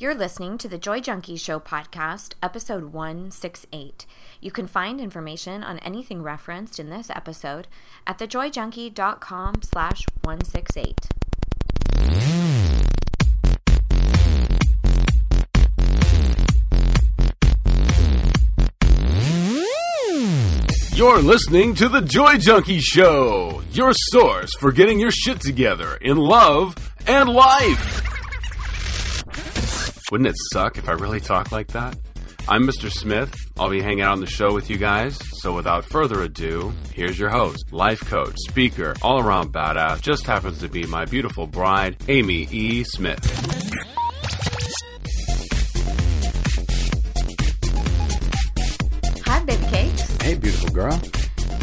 You're listening to the Joy Junkie Show podcast, episode 168. You can find information on anything referenced in this episode at thejoyjunkie.com slash 168. You're listening to The Joy Junkie Show, your source for getting your shit together in love and life. Wouldn't it suck if I really talked like that? I'm Mr. Smith. I'll be hanging out on the show with you guys. So without further ado, here's your host, life coach, speaker, all around badass, just happens to be my beautiful bride, Amy E. Smith. Hi, Big Cakes. Hey, beautiful girl.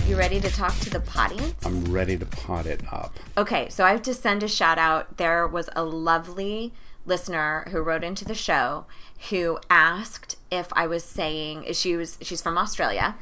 You ready to talk to the audience? I'm ready to pot it up. Okay, so I have to send a shout out. There was a lovely listener who wrote into the show who asked if I was saying she was she's from Australia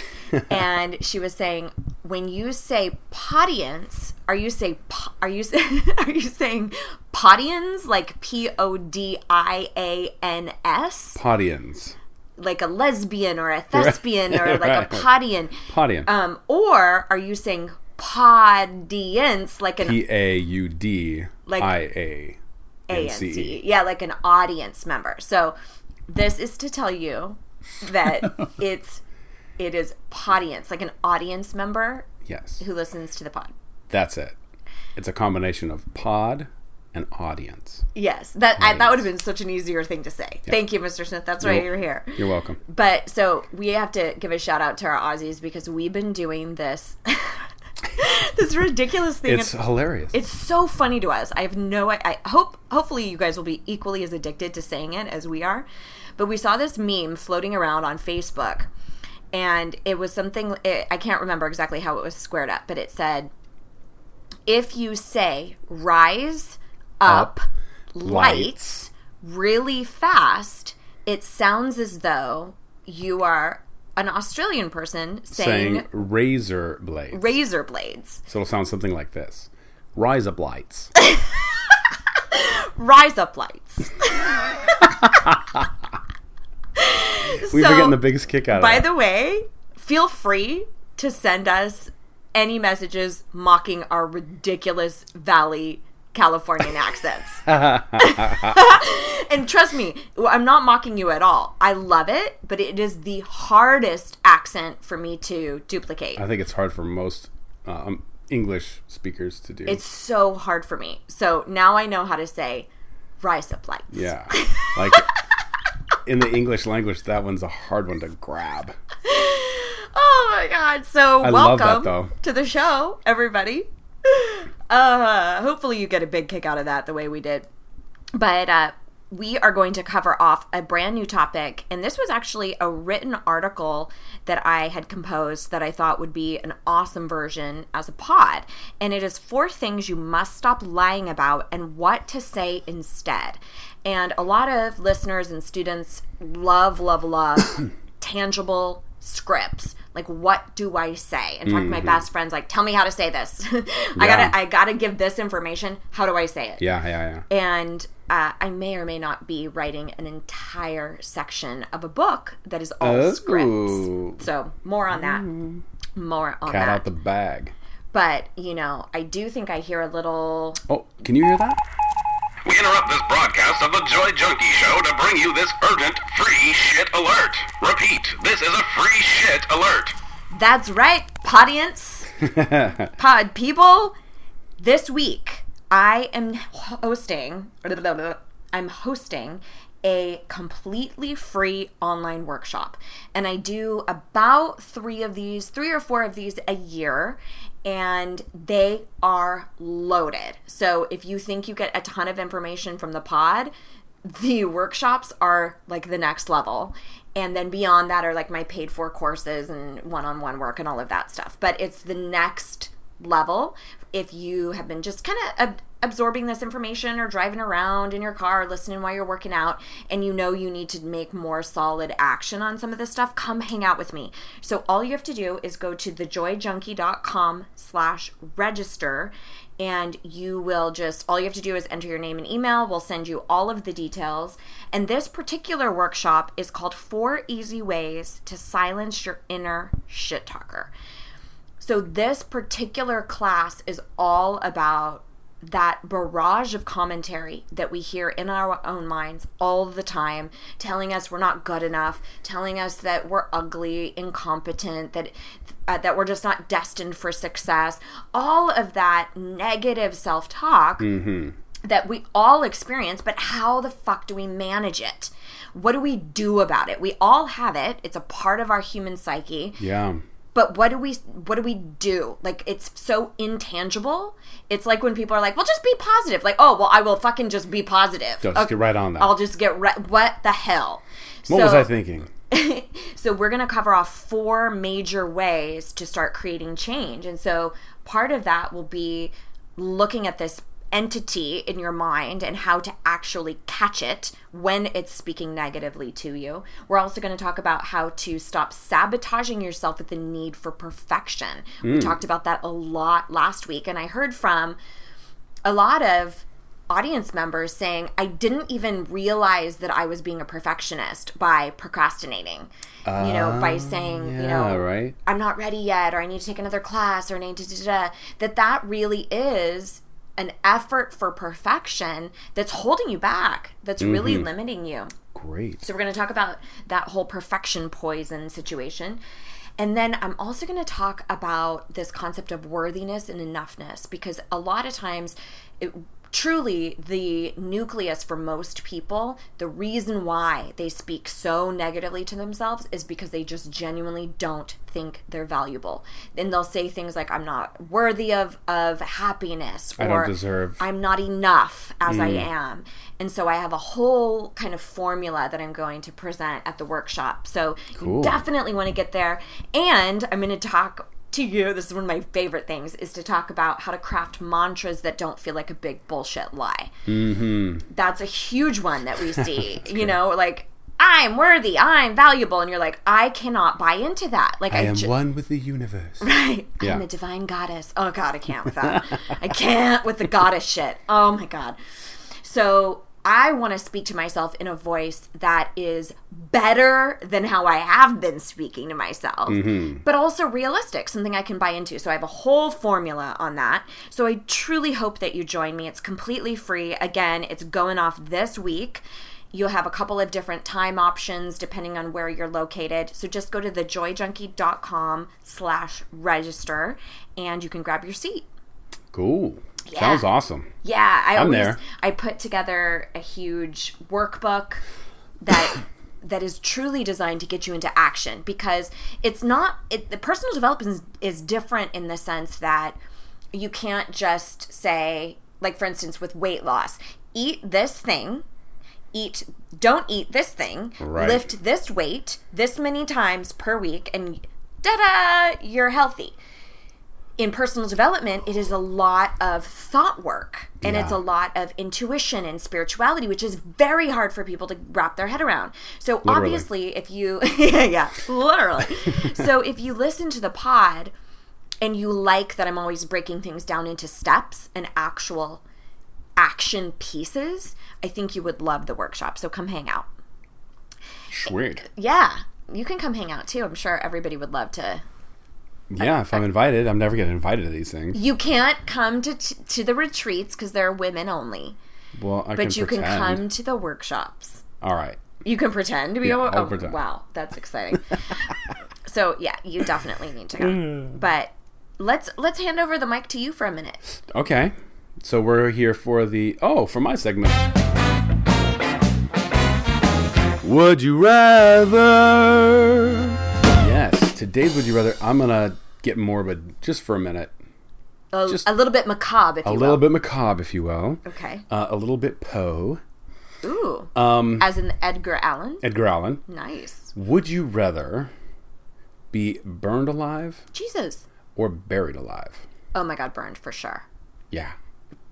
and she was saying when you say podience are you say po- are you are you saying podians like P O D I A N S Podians. like a lesbian or a thespian or like Right. a podian Podian. um or are you saying podience like an P A U D Like- I A N C ANC. E. Yeah, like an audience member. So this is to tell you that it's it is podience, like an audience member Yes. who listens to the pod. That's it. It's a combination of pod and audience. Yes, that I, that would have been such an easier thing to say. Thank you, Mr. Smith. That's why You're- you're here. You're welcome. But so we have to give a shout out to our Aussies because we've been doing this this ridiculous thing. It's hilarious. It's so funny to us. I have no. I, I hope. Hopefully, you guys will be equally as addicted to saying it as we are. But we saw this meme floating around on Facebook, and it was something. It, I can't remember exactly how it was squared up, but it said, "If you say rise up, Up, lights really fast, it sounds as though you are an Australian person saying, saying razor blades. razor blades." so it'll sound something like this. Rise up lights. Rise up lights. We've So, been getting the biggest kick out of By that. the way, feel free to send us any messages mocking our ridiculous Valley Californian accents. and trust me, I'm not mocking you at all. I love it, but it is the hardest accent for me to duplicate. I think it's hard for most uh, um, English speakers to do. It's so hard for me. So now I know how to say rise up lights. yeah. Like in the English language, that one's a hard one to grab. Oh my god! So I welcome that, to the show, everybody. Uh, hopefully you get a big kick out of that the way we did. But uh, we are going to cover off a brand new topic, and this was actually a written article that I had composed that I thought would be an awesome version as a pod. And it is four things you must stop lying about and what to say instead. And a lot of listeners and students love, love, love tangible scripts like what do i say in fact my best friend's like tell me how to say this i Mm-hmm. Yeah. gotta i gotta give this information how do i say it Yeah, yeah, yeah. and uh, i may or may not be writing an entire section of a book that is all Oh. scripts so more on that more on Cat that out the bag. but you know i do think i hear a little Oh, can you hear that? We interrupt this broadcast of the Joy Junkie Show to bring you this urgent free shit alert. Repeat, this is a free shit alert. That's right, audience, pod people. This week, I am hosting. I'm hosting a completely free online workshop, and I do about three of these, three or four of these a year, and they are loaded. So if you think you get a ton of information from the pod, the workshops are like the next level. And then beyond that are like my paid for courses and one-on-one work and all of that stuff. But it's the next level. If you have been just kind of absorbing this information or driving around in your car, listening while you're working out, and you know you need to make more solid action on some of this stuff, come hang out with me. So all you have to do is go to thejoyjunkie.com slash register and you will just all you have to do is enter your name and email. We'll send you all of the details. And this particular workshop is called four easy ways to silence your inner shit talker. So this particular class is all about that barrage of commentary that we hear in our own minds all the time telling us we're not good enough telling us that we're ugly incompetent that uh, that we're just not destined for success all of that negative self-talk that we all experience but how the fuck do we manage it? What do we do about it? We all have it. It's a part of our human psyche. Yeah. But what do we what do we do? Like it's so intangible. It's like when people are like well just be positive. Like oh well i will fucking just be positive. Just get right on that. i'll just get re- what the hell? What So- was I thinking? so we're going to cover off four major ways to start creating change. And so part of that will be looking at this entity in your mind and how to actually catch it when it's speaking negatively to you. We're also going to talk about how to stop sabotaging yourself with the need for perfection. We hmm. talked about that a lot last week and I heard from a lot of audience members saying I didn't even realize that I was being a perfectionist by procrastinating. you know, by ah, saying, you know, right. I'm not ready yet or I need to take another class or I need to da, da, da, that that really is an effort for perfection that's holding you back. That's really mm-hmm. limiting you. Great. So we're going to talk about that whole perfection poison situation. And then I'm also going to talk about this concept of worthiness and enoughness because a lot of times it truly the nucleus for most people the reason why they speak so negatively to themselves is because they just genuinely don't think they're valuable and they'll say things like i'm not worthy of of happiness I or don't deserve. I'm not enough as I mm. am. And so I have a whole kind of formula that I'm going to present at the workshop. So Cool. you definitely want to get there. And I'm going to talk to you. This is one of my favorite things is to talk about how to craft mantras that don't feel like a big bullshit lie. Mm-hmm. That's a huge one that we see. you know, like I'm worthy, I'm valuable, and you're like, I cannot buy into that. Like I I, am ju- one with the universe. Right. Yeah. I'm a divine goddess. Oh god, I can't with that. I can't with the goddess shit. Oh my god. So I want to speak to myself in a voice that is better than how I have been speaking to myself, mm-hmm. but also realistic, something I can buy into. So I have a whole formula on that. So I truly hope that you join me. It's completely free. Again, it's going off this week. You'll have a couple of different time options depending on where you're located. So just go to thejoyjunkie.com slash register and you can grab your seat. Cool. Yeah. Sounds awesome. Yeah, I I'm always there. I put together a huge workbook that that is truly designed to get you into action because it's not it, the personal development is, is different in the sense that you can't just say like for instance with weight loss, eat this thing eat don't eat this thing Right. lift this weight this many times per week and da-da you're healthy in personal development it is a lot of thought work and it's a lot of intuition and spirituality which is very hard for people to wrap their head around. So Literally. obviously if you yeah, yeah literally. So if you listen to the pod and you like that i'm always breaking things down into steps and actual action pieces i think you would love the workshop. So come hang out. Sweet. yeah you can come hang out too. I'm sure everybody would love to Yeah, if I'm invited, I'm never getting invited to these things. you can't come to to the retreats because they're women only Well, I but can you pretend. can come to the workshops All right. you can pretend to be Yeah, a, I'll oh, pretend. wow that's exciting so yeah you definitely need to go mm. but let's let's hand over the mic to you for a minute Okay. So we're here for the oh, for my segment. Would you rather? Yes, today's would you rather. I'm gonna get morbid just for a minute. a, Just a little bit macabre if A you little will bit macabre, if you will. okay Uh, a little bit Poe. ooh Um, as in edgar allan Edgar Allan. nice Would you rather be burned alive jesus or buried alive? oh my god burned for sure Yeah.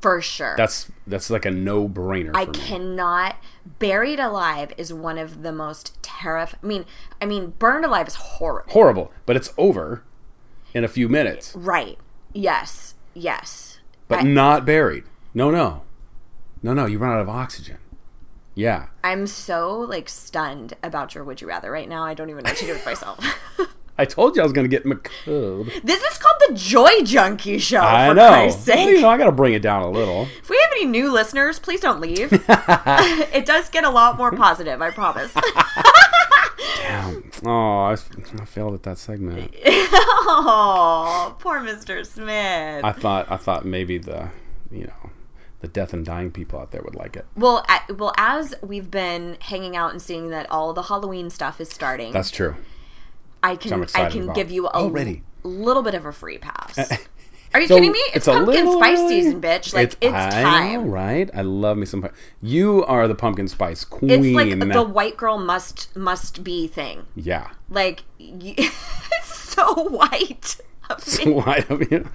For sure. That's that's like a no brainer. I for me. cannot. Buried alive is one of the most terrifying. I mean, I mean, burned alive is horrible. horrible, but it's over in a few minutes. Right. Yes. Yes. But I- not buried. No, no, no, no. You run out of oxygen. Yeah, I'm so like stunned about your would you rather right now. I don't even know what to do with myself. I told you I was going to get McCube. this is called the Joy Junkie Show. I for know. Christ's Well, you know, I got to bring it down a little. If we have any new listeners, please don't leave. it does get a lot more positive, I promise. Damn. Oh, I, I failed at that segment. oh, poor Mr. Smith. I thought I thought maybe the you know the death and dying people out there would like it. well, well, as we've been hanging out and seeing that all the Halloween stuff is starting, That's true. I can I can about. give you a Already. little bit of a free pass. Are you So, kidding me? It's, a pumpkin little spice season, bitch. Like it's, I time. right? I love me some. You are the pumpkin spice queen. It's like the white girl must must be thing. yeah. Like it's so white. of me. Why have you?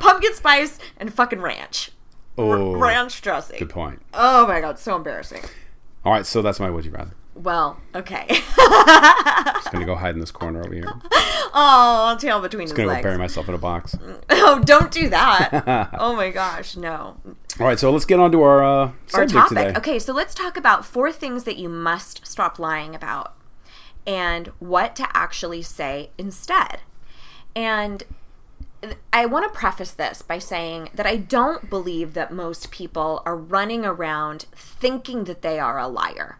Pumpkin spice and fucking ranch. Oh, Ranch dressing. good point. Oh my god, so embarrassing. All right, so that's my would you rather. Well, okay. Just gonna go hide in this corner over here. oh, tail between his Gonna go bury myself in a box. Oh, don't do that. oh my gosh, no. All right, so let's get on to our uh, Our topic. today. Okay, so let's talk about four things that you must stop lying about and what to actually say instead. And I want to preface this by saying that I don't believe that most people are running around thinking that they are a liar.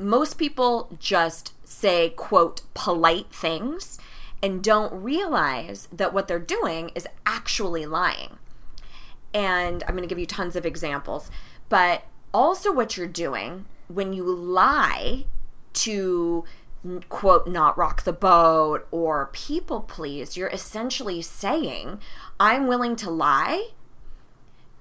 Most people just say, quote, polite things and don't realize that what they're doing is actually lying. And I'm going to give you tons of examples. But also, what you're doing when you lie to quote not rock the boat or people please you're essentially saying i'm willing to lie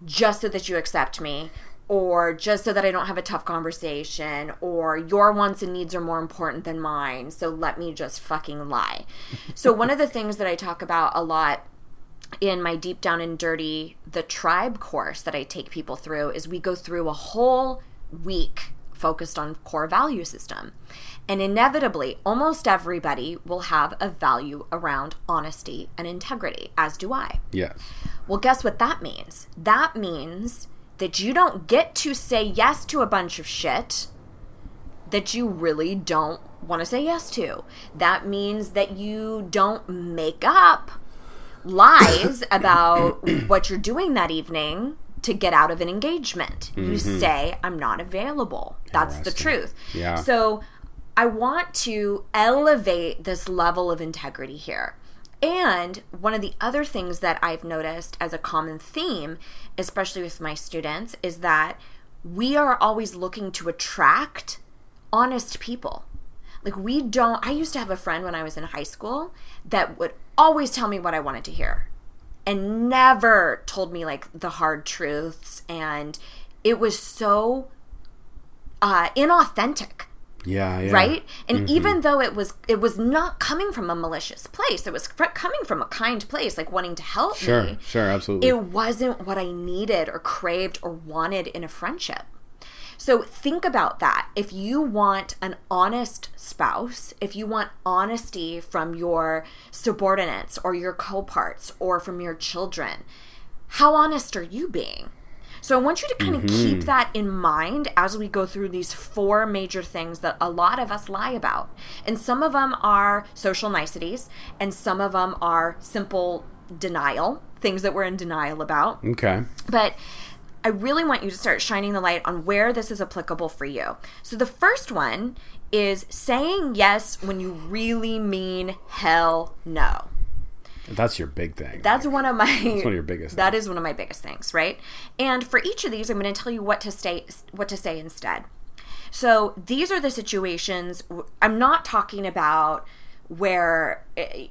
just so that you accept me or just so that i don't have a tough conversation or your wants and needs are more important than mine so let me just fucking lie. So one of the things that i talk about a lot in my deep down and dirty the tribe course that i take people through is we go through a whole week focused on core value system. And inevitably almost everybody will have a value around honesty and integrity as do i. Yes. well guess what that means? That means that you don't get to say yes to a bunch of shit that you really don't want to say yes to that means that you don't make up lies about what you're doing that evening to get out of an engagement. You mm-hmm. say, I'm not available. That's the truth. Yeah. So I want to elevate this level of integrity here. And one of the other things that I've noticed as a common theme, especially with my students, is that we are always looking to attract honest people. Like, we don't. I used to have a friend when I was in high school that would always tell me what I wanted to hear and never told me like the hard truths. And it was so uh, inauthentic Yeah. Yeah. right and mm-hmm. even though it was it was not coming from a malicious place it was fr- coming from a kind place like wanting to help me. Sure. me Sure. Absolutely. it wasn't what i needed or craved or wanted in a friendship so think about that if you want an honest spouse if you want honesty from your subordinates or your co-parts or from your children how honest are you being so I want you to kind of keep mm-hmm. that in mind as we go through these four major things that a lot of us lie about. And some of them are social niceties, and some of them are simple denial, things that we're in denial about. okay. But I really want you to start shining the light on where this is applicable for you. So the first one is saying yes when you really mean hell no. That's your big thing. That's one of my That's one of your biggest That is one of my biggest things, right? And for each of these, I'm going to tell you what to say what to say instead. So these are the situations. I'm not talking about where. eh,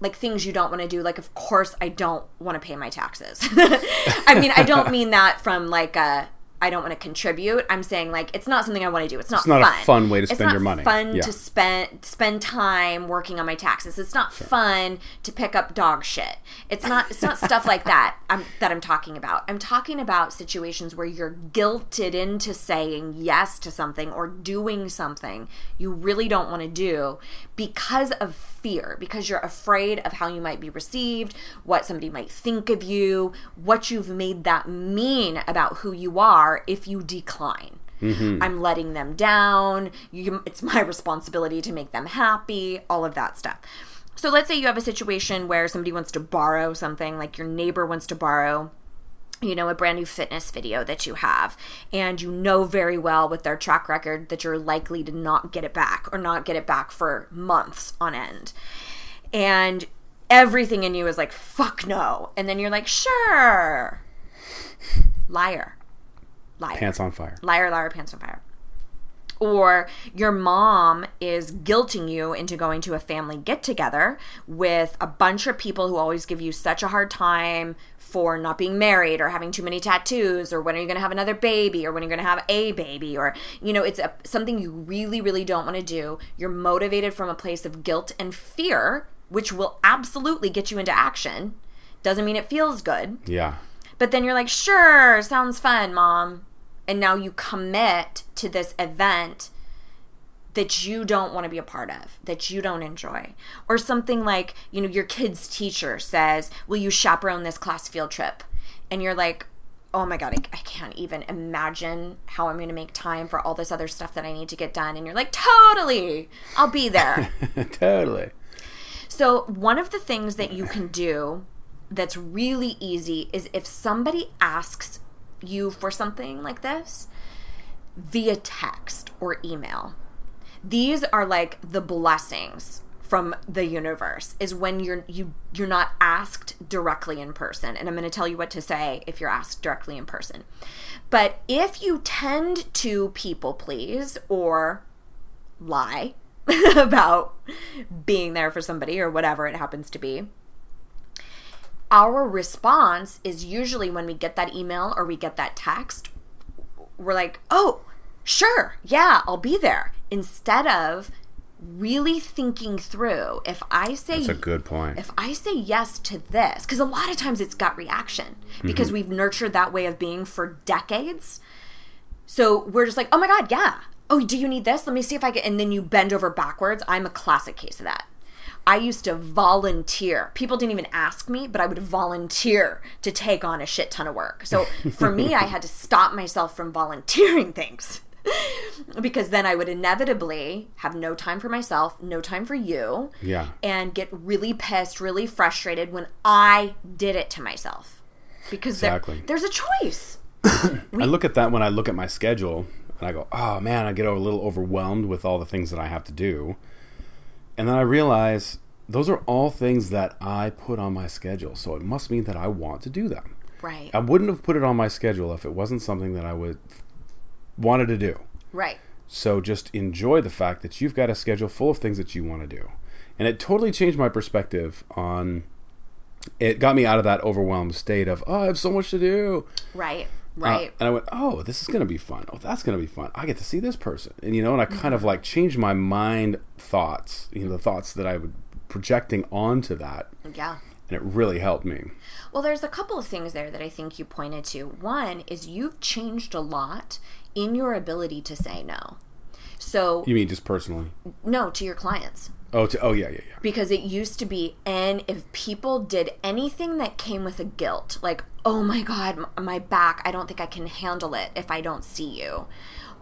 Like things you don't want to do. Like, of course, I don't want to pay my taxes. I mean, I don't mean that from like a I don't want to contribute. I'm saying like it's not something I want to do. It's not. It's not a fun. fun way to It's spend not your money. Fun Yeah. to spend spend time working on my taxes. It's not fun to pick up dog shit. It's not. It's not stuff like that. I'm, that I'm talking about. I'm talking about situations where you're guilted into saying yes to something or doing something you really don't want to do because of fear, because you're afraid of how you might be received, what somebody might think of you, what you've made that mean about who you are if you decline. Mm-hmm. I'm letting them down. You, it's my responsibility to make them happy, all of that stuff. So let's say you have a situation where somebody wants to borrow something, like your neighbor wants to borrow you know, a brand new fitness video that you have, and you know very well with their track record that you're likely to not get it back or not get it back for months on end. And everything in you is like, fuck no. And then you're like, sure. Liar. Liar. Pants on fire. Liar, liar, pants on fire. Or your mom is guilting you into going to a family get together with a bunch of people who always give you such a hard time for not being married or having too many tattoos or when are you going to have another baby or when are you going to have a baby or you know it's a, something you really really don't want to do you're motivated from a place of guilt and fear which will absolutely get you into action doesn't mean it feels good Yeah. but then you're like, sure, sounds fun, mom. And now you commit to this event that you don't want to be a part of, that you don't enjoy. Or something like, you know, your kid's teacher says, Will you chaperone this class field trip? And you're like, Oh my God, I, I can't even imagine how I'm going to make time for all this other stuff that I need to get done. And you're like, Totally, I'll be there. totally. So, one of the things that you can do that's really easy is if somebody asks you for something like this via text or email. These are like the blessings from the universe is when you're you you're not asked directly in person and I'm going to tell you what to say if you're asked directly in person. But if you tend to people please or lie about being there for somebody or whatever it happens to be, our response is usually when we get that email or we get that text, we're like, oh, sure, yeah, I'll be there. Instead of really thinking through if I say That's a good point. if I say yes to this, because a lot of times it's gut reaction because mm-hmm. we've nurtured that way of being for decades. So we're just like, oh my God, yeah. Oh, do you need this? Let me see if I can. And then you bend over backwards. I'm a classic case of that. I used to volunteer. People didn't even ask me, but I would volunteer to take on a shit ton of work. So for me, I had to stop myself from volunteering things because then I would inevitably have no time for myself, no time for you, Yeah. and get really pissed, really frustrated when I did it to myself. Because there- there's a choice. I look at that when I look at my schedule and I go, oh man, I get a little overwhelmed with all the things that I have to do. And then I realize those are all things that I put on my schedule. So it must mean that I want to do them. Right. I wouldn't have put it on my schedule if it wasn't something that I would wanted to do. right. So just enjoy the fact that you've got a schedule full of things that you want to do. And it totally changed my perspective on it got me out of that overwhelmed state of, oh, I have so much to do. Right. Uh, Right. and I went, oh, this is going to be fun. Oh, that's going to be fun. I get to see this person. And, you know, and I kind Mm-hmm. of like changed my mind thoughts, you know, the thoughts that I would projecting onto that. yeah. And it really helped me. Well, there's a couple of things there that I think you pointed to. One is you've changed a lot in your ability to say no. So, You mean just personally? no to your clients. Oh, to, oh yeah, yeah, yeah. because it used to be and if people did anything that came with a guilt like oh my god my back i don't think i can handle it if i don't see you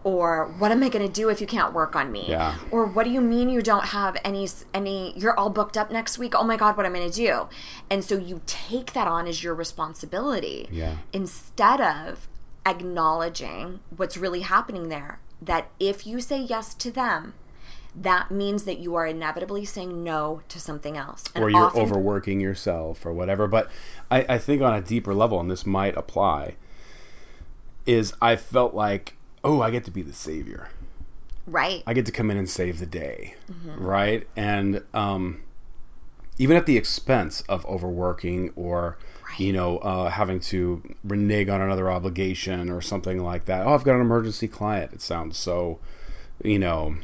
or what am i going to do if you can't work on me Yeah. or what do you mean you don't have any any you're all booked up next week oh my god what am i going to do and so you take that on as your responsibility Yeah. instead of acknowledging what's really happening there that if you say yes to them that means that you are inevitably saying no to something else And or you're often- overworking yourself or whatever. But I, I think on a deeper level, and this might apply, is I felt like, oh, I get to be the savior. right I get to come in and save the day, right? And um, even at the expense of overworking or you know uh, having to renege on another obligation or something like that. Oh, I've got an emergency client. It sounds so, you know,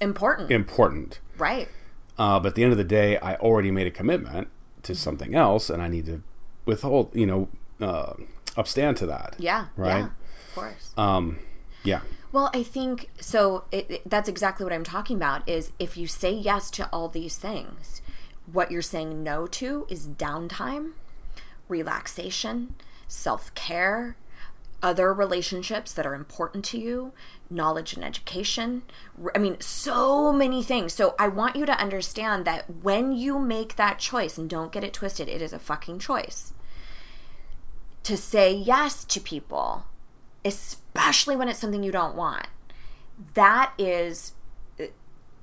Important. important. right. Uh, but at the end of the day, I already made a commitment to something else, and I need to withhold, you know, uh, upstand to that. Yeah. Right. Yeah. Of course. Um, yeah. Well, I think so. It, it- that's exactly what I'm talking about. Is if you say yes to all these things, what you're saying no to is downtime, relaxation, self care, other relationships that are important to you, knowledge and education. I mean, so many things. So I want you to understand that when you make that choice, and don't get it twisted, it is a fucking choice to say yes to people especially when it's something you don't want, that is, uh,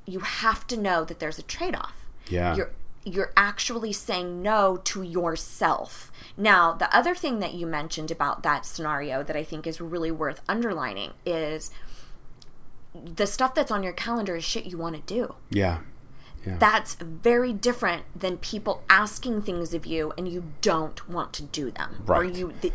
you have to know that there's a trade off. Yeah. You're, you're actually saying no to yourself. Now, the other thing that you mentioned about that scenario that I think is really worth underlining is the stuff that's on your calendar is shit you want to do Yeah. Yeah. that's very different than people asking things of you and you don't want to do them or Right. you th-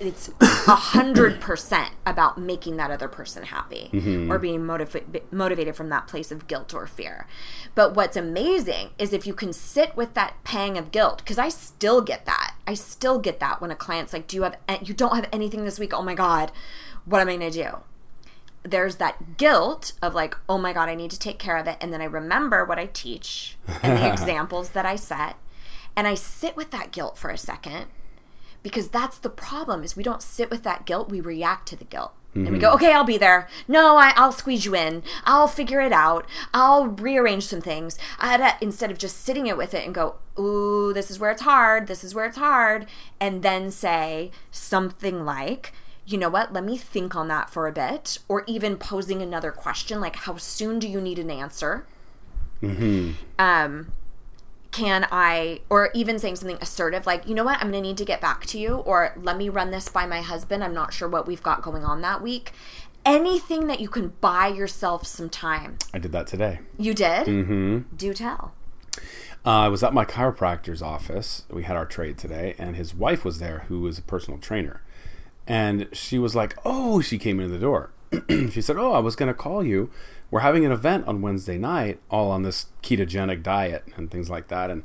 it's a hundred percent about making that other person happy Mm-hmm. or being motiva- motivated from that place of guilt or fear but what's amazing is if you can sit with that pang of guilt because i still get that i still get that when a client's like do you have you don't have anything this week oh my god what am i going to do there's that guilt of like, oh my God, I need to take care of it. And then I remember what I teach and the examples that I set. And I sit with that guilt for a second because that's the problem is we don't sit with that guilt. We react to the guilt. And we go, okay, I'll be there. No, I, I'll squeeze you in. I'll figure it out. I'll rearrange some things. I, instead of just sitting it with it and go, ooh, this is where it's hard. This is where it's hard. And then say something like, you know what, let me think on that for a bit, or even posing another question like, how soon do you need an answer? Um, can I, or even saying something assertive like, you know what, I'm going to need to get back to you, or let me run this by my husband. I'm not sure what we've got going on that week. Anything that you can buy yourself some time. I did that today. You did? Mm-hmm. Do tell. Uh, I was at my chiropractor's office. We had our trade today, and his wife was there, who is a personal trainer. And she was like, "Oh," she came in the door. she said, "Oh, I was going to call you. We're having an event on Wednesday night, all on this ketogenic diet and things like that." And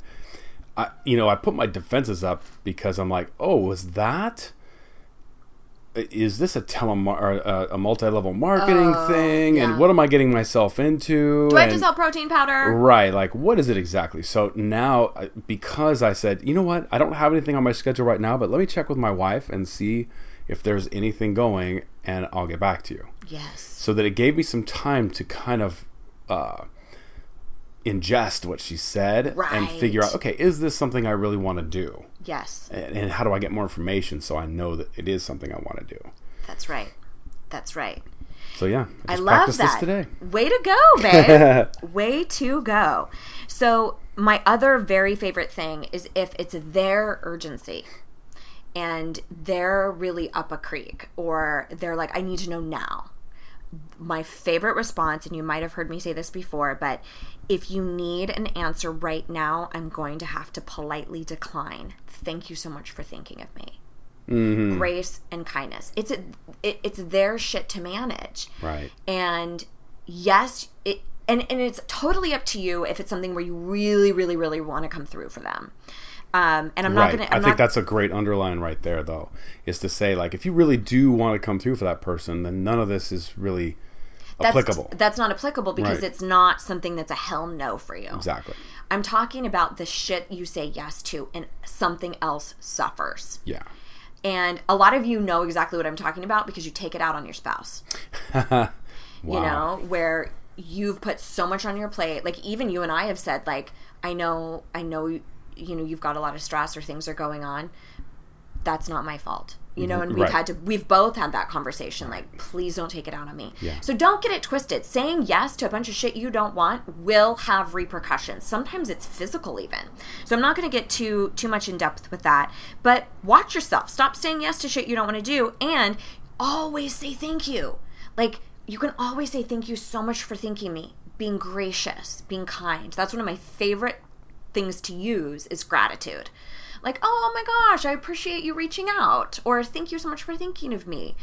I, you know, I put my defenses up because I'm like, "Oh, was that? Is this a telemar- a, a multi-level marketing thing? yeah. And what am I getting myself into? Do I have to sell protein powder? Right. Like, what is it exactly? So now, uh, because I said, you know what, I don't have anything on my schedule right now, but let me check with my wife and see if there's anything going, and I'll get back to you. Yes. So that it gave me some time to kind of uh, ingest what she said and figure out, okay, is this something I really want to do? Yes. And, and how do I get more information so I know that it is something I want to do? That's right. That's right. So yeah, I I love that. this today. Way to go, babe. Way to go. So, my other very favorite thing is if it's their urgency and they're really up a creek or they're like, I need to know now. My favorite response, and you might have heard me say this before, but if you need an answer right now, I'm going to have to politely decline. Thank you so much for thinking of me. Mm-hmm. Grace and kindness. It's a, it, it's their shit to manage Right. and yes it and, and it's totally up to you if it's something where you really really really want to come through for them um, and i'm not right. gonna I I'm think not, that's a great underline right there, though, is to say like if you really do want to come through for that person, then none of this is really that's, applicable. that's not applicable because Right. it's not something that's a hell no for you exactly. i'm talking about the shit you say yes to and something else suffers Yeah. and a lot of you know exactly what i'm talking about because you take it out on your spouse wow. you know where you've put so much on your plate like even you and i have said like i know i know you know you've got a lot of stress or things are going on that's not my fault you know mm-hmm. and we've Right. had to we've both had that conversation like please don't take it out on me. Yeah. so don't get it twisted. Saying yes to a bunch of shit you don't want will have repercussions. Sometimes it's physical even. So i'm not going to get too too much in depth with that but watch yourself. Stop saying yes to shit you don't want to do and always say thank you. Like you can always say thank you so much for thanking me. Being gracious being kind. That's one of my favorite things to use is gratitude. Like, oh, oh my gosh, I appreciate you reaching out, or thank you so much for thinking of me.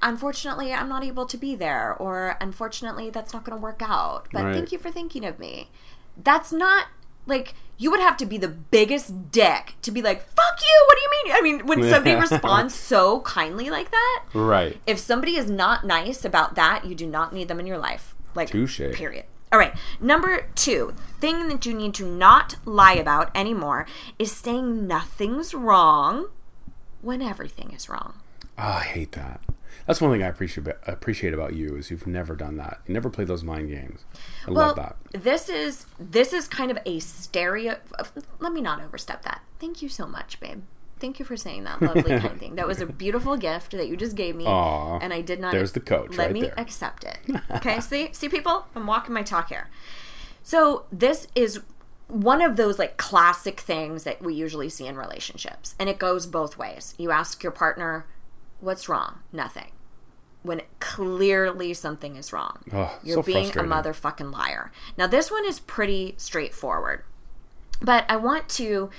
Unfortunately, I'm not able to be there, or unfortunately, that's not going to work out, but Right. thank you for thinking of me. That's not like you would have to be the biggest dick to be like, fuck you, what do you mean? I mean, when somebody responds so kindly like that, Right. if somebody is not nice about that, you do not need them in your life. Like, Touche. period. All right. Number two, thing that you need to not lie about anymore is saying nothing's wrong when everything is wrong. Oh, I hate that. That's one thing I appreciate appreciate about you is you've never done that. You never play those mind games. I love that. this is this is kind of a stereo. Let me not overstep that. Thank you so much, babe. Thank you for saying that lovely kind thing. That was a beautiful gift that you just gave me, Aw, and I did not. there's the coach Let right me there. accept it. Okay, see, see, people, I'm walking my talk here. So this is one of those like classic things that we usually see in relationships, and it goes both ways. You ask your partner, "What's wrong?" Nothing. When clearly something is wrong, Oh, you're so being a motherfucking liar. Now this one is pretty straightforward, but I want to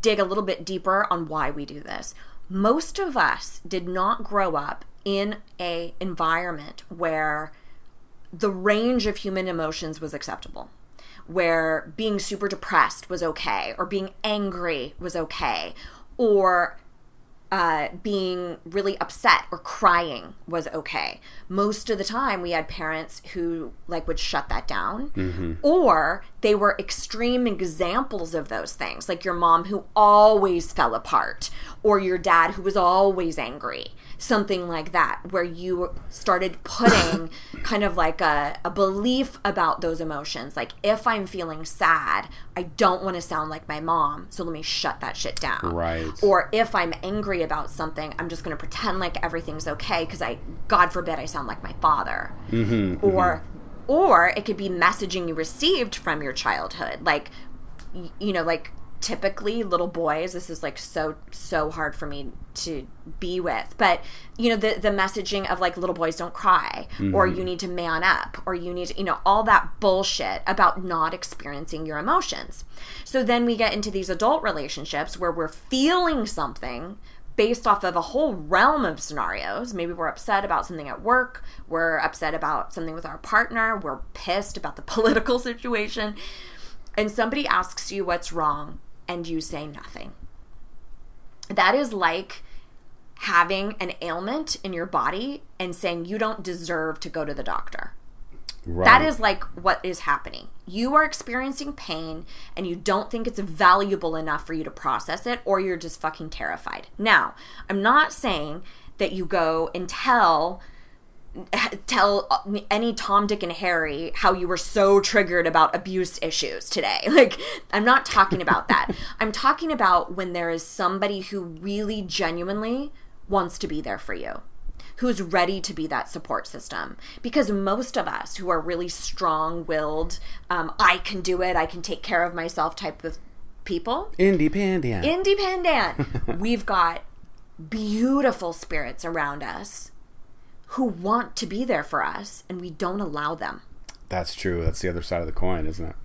dig a little bit deeper on why we do this. Most of us did not grow up in a environment where the range of human emotions was acceptable where being super depressed was okay or being angry was okay or uh, being really upset or crying was okay. Most of the time, we had parents who like would shut that down, or they were extreme examples of those things, like your mom who always fell apart, or your dad who was always angry, something like that, where you started putting kind of like a, a belief about those emotions. Like, if I'm feeling sad, I don't want to sound like my mom, so let me shut that shit down. Right. Or if I'm angry about something, I'm just going to pretend like everything's okay because I, God forbid, I sound like my father. Mm-hmm, or, or it could be messaging you received from your childhood, like, you know, like typically little boys. This is like so so hard for me to be with, but you know the the messaging of like little boys don't cry, or Mm-hmm. you need to man up, or you need to, you know all that bullshit about not experiencing your emotions. So then we get into these adult relationships where we're feeling something based off of a whole realm of scenarios. Maybe we're upset about something at work, we're upset about something with our partner, we're pissed about the political situation, and somebody asks you what's wrong and you say nothing. That is like having an ailment in your body and saying you don't deserve to go to the doctor. Right. That is like what is happening. You are experiencing pain and you don't think it's valuable enough for you to process it, or you're just fucking terrified. Now, I'm not saying that you go and tell tell any Tom, Dick, and Harry how you were so triggered about abuse issues today. Like, I'm not talking about that. I'm talking about when there is somebody who really genuinely wants to be there for you, who's ready to be that support system. Because most of us who are really strong willed, um, I can do it, I can take care of myself type of people, Independent. independent. We've got beautiful spirits around us who want to be there for us and we don't allow them. That's true. That's the other side of the coin, isn't it?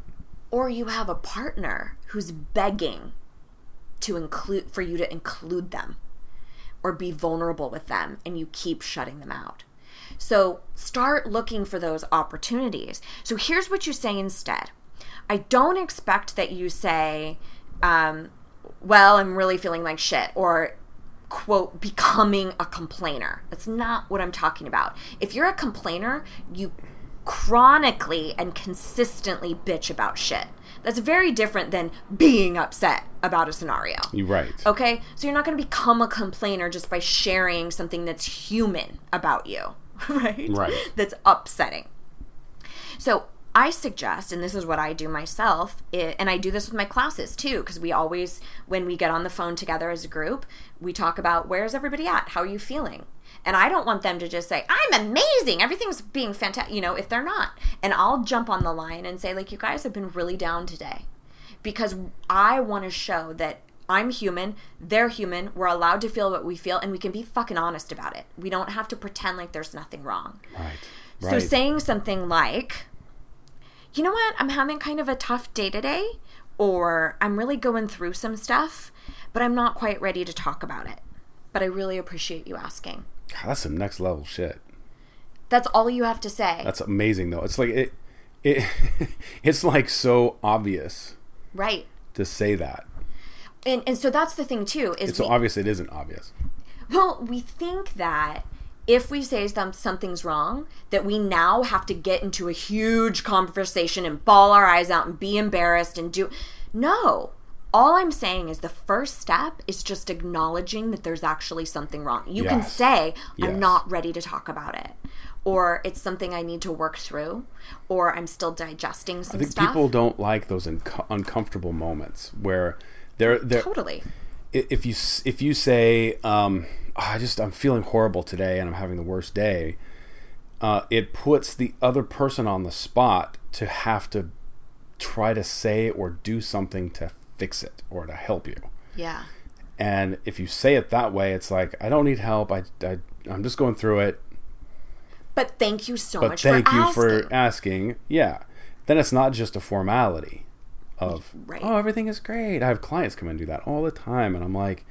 Or you have a partner who's begging to include for you to include them or be vulnerable with them and you keep shutting them out. So start looking for those opportunities. So here's what you say instead. I don't expect that you say, um, well, I'm really feeling like shit, or quote, becoming a complainer. That's not what I'm talking about. If you're a complainer, you chronically and consistently bitch about shit. That's very different than being upset about a scenario. You're right. Okay? So you're not going to become a complainer just by sharing something that's human about you, right? Right. That's upsetting. So I suggest, and this is what I do myself, i and I do this with my classes too, because we always, when we get on the phone together as a group, we talk about where's everybody at? How are you feeling? And I don't want them to just say, I'm amazing, everything's being fantastic, you know, if they're not. And I'll jump on the line and say, like, you guys have been really down today. Because I want to show that I'm human, they're human, we're allowed to feel what we feel, and we can be fucking honest about it. We don't have to pretend like there's nothing wrong. Right. So Right. saying something like, you know what, I'm having kind of a tough day today, or I'm really going through some stuff, but I'm not quite ready to talk about it. But I really appreciate you asking. God, that's some next level shit. That's all you have to say. That's amazing though. It's like it, it, it's like so obvious right. to say that. And and so that's the thing too is It's so obvious it isn't obvious. well we think that if we say some, something's wrong, that we now have to get into a huge conversation and bawl our eyes out and be embarrassed and do. No. All I'm saying is the first step is just acknowledging that there's actually something wrong. You can say, I'm not ready to talk about it. Or it's something I need to work through. Or I'm still digesting some I think stuff. people don't like those unco- uncomfortable moments where they're they're totally. if you if you say um, "Oh, I just I'm feeling horrible today and I'm having the worst day, uh, it puts the other person on the spot to have to try to say or do something to fix it or to help you. Yeah. And if you say it that way, it's like I don't need help. I, I I'm just going through it. But thank you so much. But much thank for you asking. for asking. Yeah. Then it's not just a formality of Right. oh everything is great. I have clients come and do that all the time, and I'm like,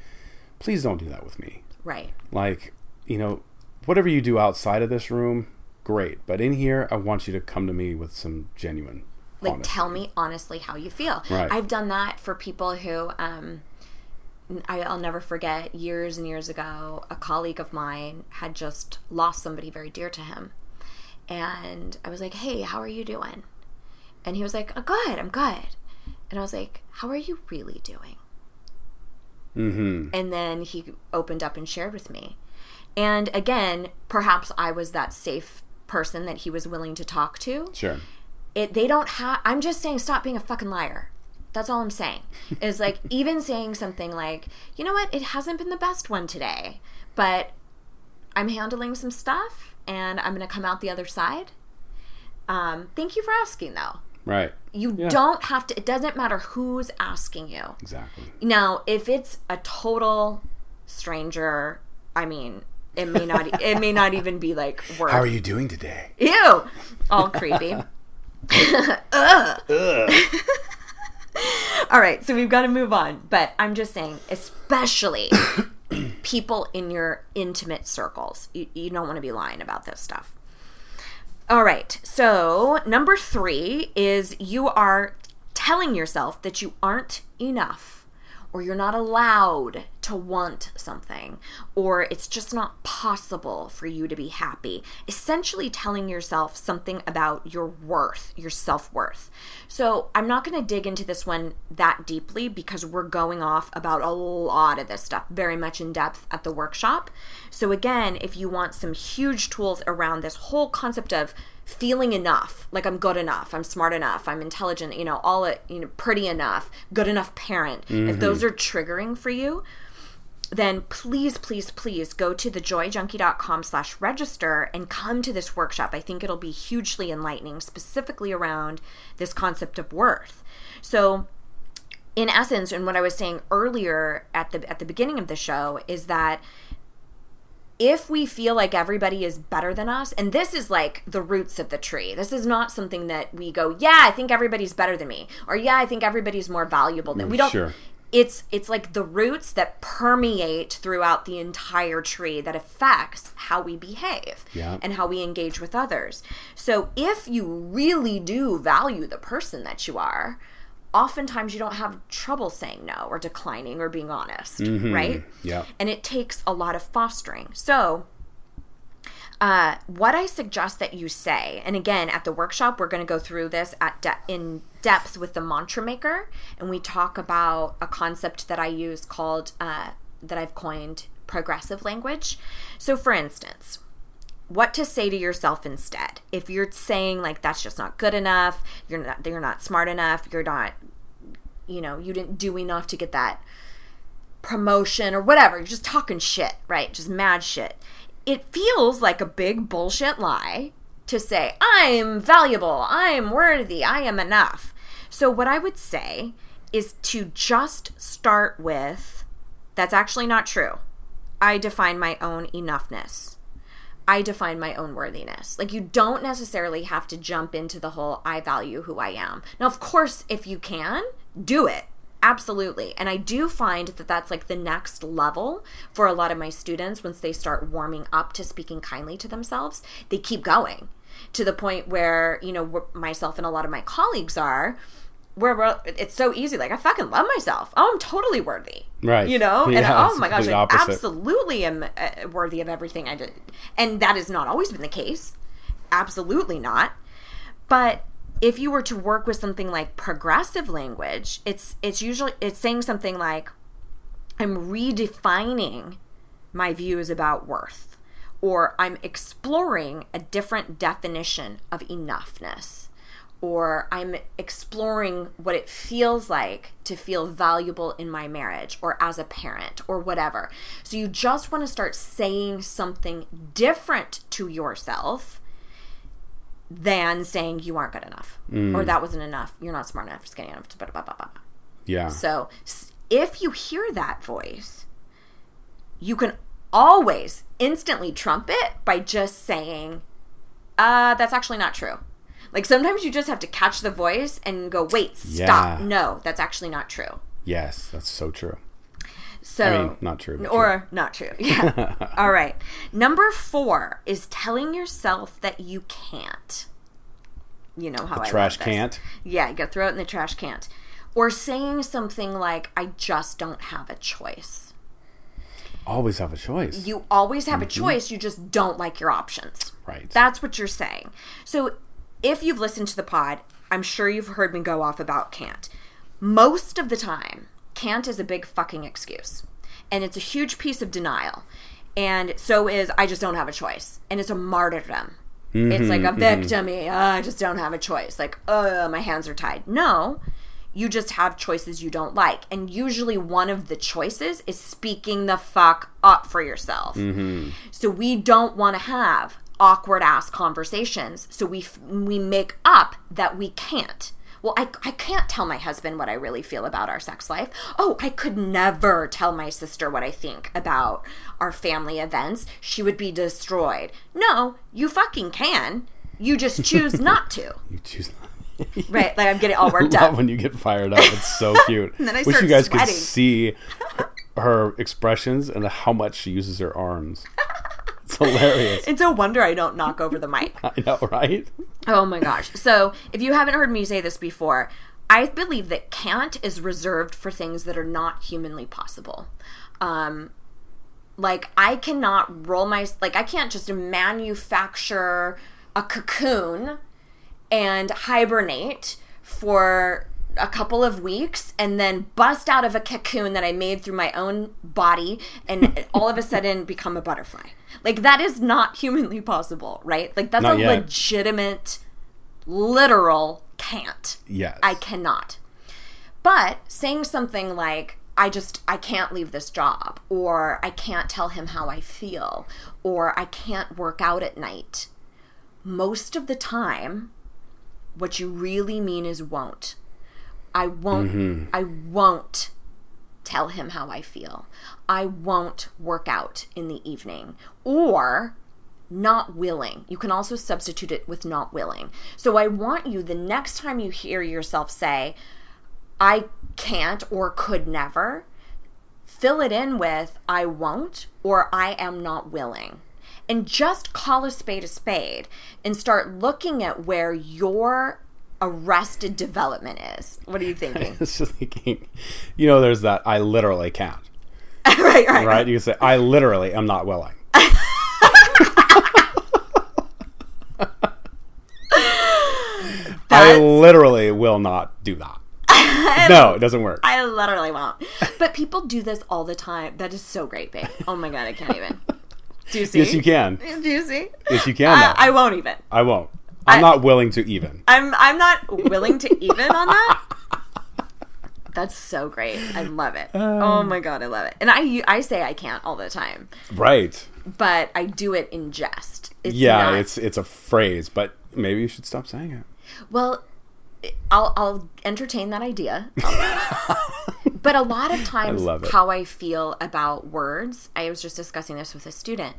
please don't do that with me. Right. Like you know, whatever you do outside of this room, great. But in here, I want you to come to me with some genuine. like honesty. tell me honestly how you feel Right. i've done that for people who um I, i'll never forget years and years ago a colleague of mine had just lost somebody very dear to him and i was like hey how are you doing and he was like oh, good i'm good and i was like how are you really doing Mm-hmm. and then he opened up and shared with me. And again perhaps i was that safe person that he was willing to talk to. Sure. it they don't have i'm just saying stop being a fucking liar. That's all i'm saying. Is like even saying something like you know what? It hasn't been the best one today but i'm handling some stuff and i'm gonna come out the other side. Um, thank you for asking though Right. you Yeah. don't have to it doesn't matter who's asking you Exactly. now if it's a total stranger i mean it may not it may not even be like worth How are you doing today? Ew! All creepy. Ugh. All right, so we've got to move on. But I'm just saying, especially people in your intimate circles, you, you don't want to be lying about this stuff. All right, so number three is you are telling yourself that you aren't enough or you're not allowed to want something, or it's just not possible for you to be happy. Essentially, telling yourself something about your worth, your self worth. So, I'm not going to dig into this one that deeply because we're going off about a lot of this stuff very much in depth at the workshop. So, again, if you want some huge tools around this whole concept of feeling enough like i'm good enough i'm smart enough i'm intelligent you know all it you know pretty enough good enough parent. If mm-hmm. those are triggering for you then please please please go to thejoyjunkie.com slash register and come to this workshop. I think it'll be hugely enlightening specifically around this concept of worth. So in essence and what i was saying earlier at the at the beginning of the show is that if we feel like everybody is better than us, and this is like the roots of the tree, this is not something that we go, yeah, I think everybody's better than me, or yeah, I think everybody's more valuable than we don't. Sure. It's it's like the roots that permeate throughout the entire tree that affects how we behave Yeah. and how we engage with others. So if you really do value the person that you are, oftentimes you don't have trouble saying no or declining or being honest, right? Yeah. and it takes a lot of fostering. So, uh, what I suggest that you say, and again at the workshop, we're going to go through this at de- in depth with the mantra maker, and we talk about a concept that I use called uh, that I've coined progressive language. So, for instance, what to say to yourself instead. If you're saying like that's just not good enough, you're not you're not smart enough, you're not you know, you didn't do enough to get that promotion or whatever. You're just talking shit, right? Just mad shit. It feels like a big bullshit lie to say, I'm valuable, I'm worthy, I am enough. So, what I would say is to just start with that's actually not true. I define my own enoughness. I define my own worthiness. Like, you don't necessarily have to jump into the whole I value who I am. Now, of course, if you can, do it. Absolutely. And I do find that that's like the next level for a lot of my students once they start warming up to speaking kindly to themselves. They keep going to the point where, you know, myself and a lot of my colleagues are where we're, it's so easy. Like, I fucking love myself. Oh, I'm totally worthy. Right. You know? and oh my gosh, I absolutely am uh, worthy of everything I did. And that has not always been the case. Absolutely not. But if you were to work with something like progressive language, it's it's usually it's saying something like I'm redefining my views about worth or I'm exploring a different definition of enoughness or I'm exploring what it feels like to feel valuable in my marriage or as a parent or whatever. So you just want to start saying something different to yourself than saying you aren't good enough or that wasn't enough. You're not smart enough, skinny enough. Blah, blah, blah, blah. Yeah. So if you hear that voice, you can always instantly trump it by just saying, uh, that's actually not true. Like sometimes you just have to catch the voice and go, wait, stop. Yeah. No, that's actually not true. yes, that's so true. So, I mean, not true. or not true. Yeah. All right. Number four is telling yourself that you can't. You know how I trash can't. Yeah, you gotta throw it in the trash can't. Or saying something like, I just don't have a choice. Always have a choice. You always have a choice, you just don't like your options. Mm-hmm. right. That's what you're saying. So if you've listened to the pod, I'm sure you've heard me go off about can't. Most of the time, can't is a big fucking excuse. And it's a huge piece of denial. And so is I just don't have a choice. And it's a martyrdom. it's like a mm-hmm, mm-hmm. victimy. "Oh, uh, I just don't have a choice. Like, oh, my hands are tied. No, you just have choices you don't like. And usually one of the choices is speaking the fuck up for yourself. Mm-hmm. So we don't want to have awkward ass conversations. So we f- we make up that we can't. Well, I, I can't tell my husband what I really feel about our sex life. Oh, I could never tell my sister what I think about our family events. She would be destroyed. No, you fucking can. You just choose not to. you choose. Not right? Like I'm getting all worked up. when you get fired up. It's so cute. and then I Wish you guys sweating. could see her, her expressions and how much she uses her arms. Hilarious. It's a wonder I don't knock over the mic. I know, right? Oh my gosh. So, if you haven't heard me say this before, I believe that can't is reserved for things that are not humanly possible. Um, like, I cannot roll my, like, I can't just manufacture a cocoon and hibernate for a couple of weeks and then bust out of a cocoon that I made through my own body and all of a sudden become a butterfly. Like that is not humanly possible, right? Like that's Not a yet. legitimate literal can't. Yes. I cannot. But saying something like, I just, I can't leave this job, or I can't tell him how I feel, or I can't work out at night, most of the time, what you really mean is won't. I won't, mm-hmm. I won't tell him how I feel. I won't work out in the evening. Or not willing. You can also substitute it with not willing. So I want you the next time you hear yourself say, I can't or could never, fill it in with I won't or I am not willing. And just call a spade a spade and start looking at where your arrested development is. What are you thinking? It's just thinking, you know, there's that I literally can't. right, right, Right? You say, I literally am not willing. I literally will not do that. no, it doesn't work. I literally won't. But people do this all the time. That is so great, babe. Oh my god, I can't even. Do you see? Yes, you can. Do you see? Yes, you can. Though. I won't even. I won't. I'm I- not willing to even. I'm I'm not willing to even on that. That's so great. I love it. oh um, my god, I love it. And I I say I can't all the time, Right. but I do it in jest. It's yeah, not- it's it's a phrase, but maybe you should stop saying it. Well, I'll I'll entertain that idea. but a lot of times love how I feel about words, I was just discussing this with a student.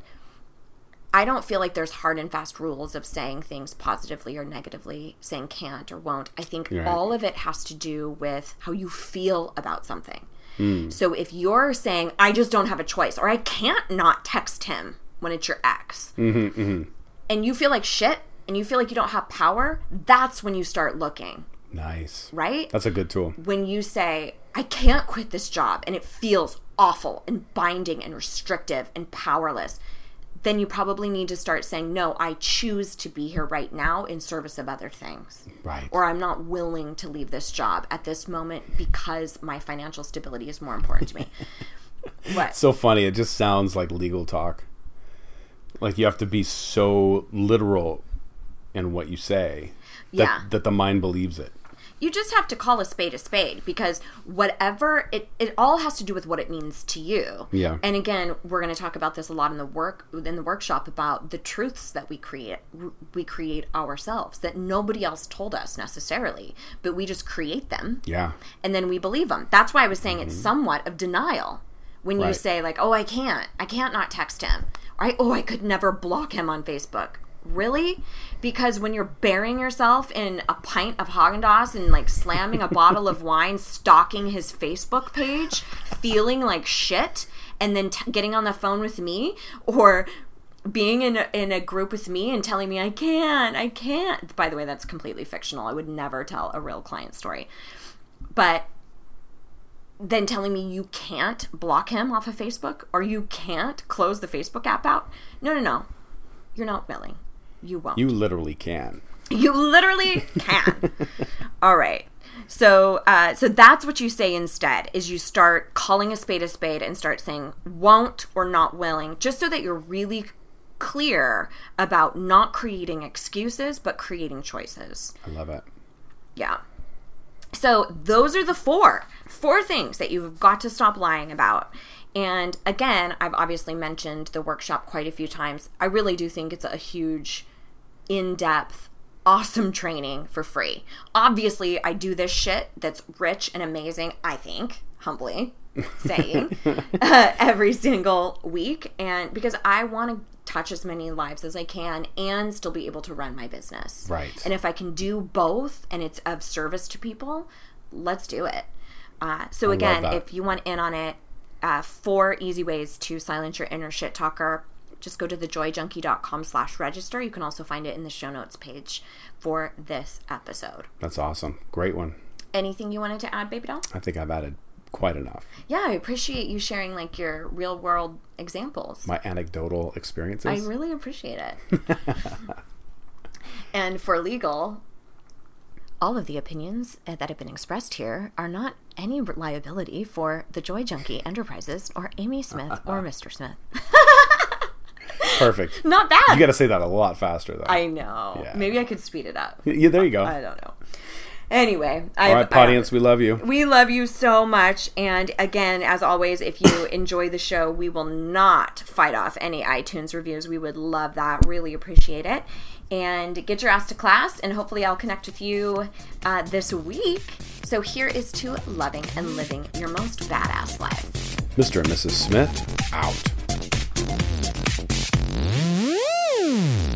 I don't feel like there's hard and fast rules of saying things positively or negatively, saying can't or won't. I think Right. all of it has to do with how you feel about something. Hmm. So if you're saying, I just don't have a choice, or I can't not text him when it's your ex, Mm-hmm, and you feel like shit and you feel like you don't have power, that's when you start looking, Nice. right? That's a good tool. when you say, I can't quit this job and it feels awful and binding and restrictive and powerless, then you probably need to start saying, No, I choose to be here right now in service of other things. Right. Or I'm not willing to leave this job at this moment because my financial stability is more important to me. what? so funny. It just sounds like legal talk. Like you have to be so literal in what you say that, Yeah. that the mind believes it. You just have to call a spade a spade because whatever it, it all has to do with what it means to you Yeah. and again we're going to talk about this a lot in the work in the workshop about the truths that we create we create ourselves that nobody else told us necessarily but we just create them Yeah. and then we believe them that's why i was saying it's somewhat of denial when you Mm-hmm. Right. say like oh i can't i can't not text him right oh i could never block him on facebook really because when you're burying yourself in a pint of Haagen-Dazs and like slamming a bottle of wine stalking his facebook page feeling like shit and then t- getting on the phone with me or being in a, in a group with me and telling me I can't, I can't. By the way, that's completely fictional. I would never tell a real client story. But then telling me you can't block him off of Facebook or you can't close the Facebook app out. No, no, no. You're not willing. You won't. You literally can. You literally can. All right. So, uh, so that's what you say instead. Is you start calling a spade a spade and start saying won't or not willing, just so that you're really clear about not creating excuses but creating choices. I love it. Yeah. So those are the four four things that you've got to stop lying about. And again, I've obviously mentioned the workshop quite a few times. I really do think it's a huge in-depth awesome training for free. Obviously, I do this shit that's rich and amazing, I think, humbly saying, uh, every single week and because I want to touch as many lives as I can and still be able to run my business. Right. And if I can do both and it's of service to people, let's do it. Uh, so love again, if you want in on it, uh, four easy ways to silence your inner shit talker. Just go to thejoyjunkie.com slash register. You can also find it in the show notes page for this episode. That's awesome. Great one. Anything you wanted to add, baby doll? I think I've added quite enough. Yeah, I appreciate you sharing like your real world examples. My anecdotal experiences. I really appreciate it. and for legal, all of the opinions uh, that have been expressed here are not any liability for the Joy Junkie Enterprises or Amy Smith or Mr. Smith. Perfect. Not bad. You got to say that a lot faster, though. I know. Yeah. Maybe I could speed it up. yeah, there you go. I don't know. Anyway, All right, audience, we love you. We love you so much. And again, as always, if you enjoy the show, we will not fight off any iTunes reviews. We would love that. Really appreciate it. And get your ass to class, and hopefully, I'll connect with you uh, this week. So, here is to loving and living your most badass life. Mr. and Mrs. Smith, out. Mmm.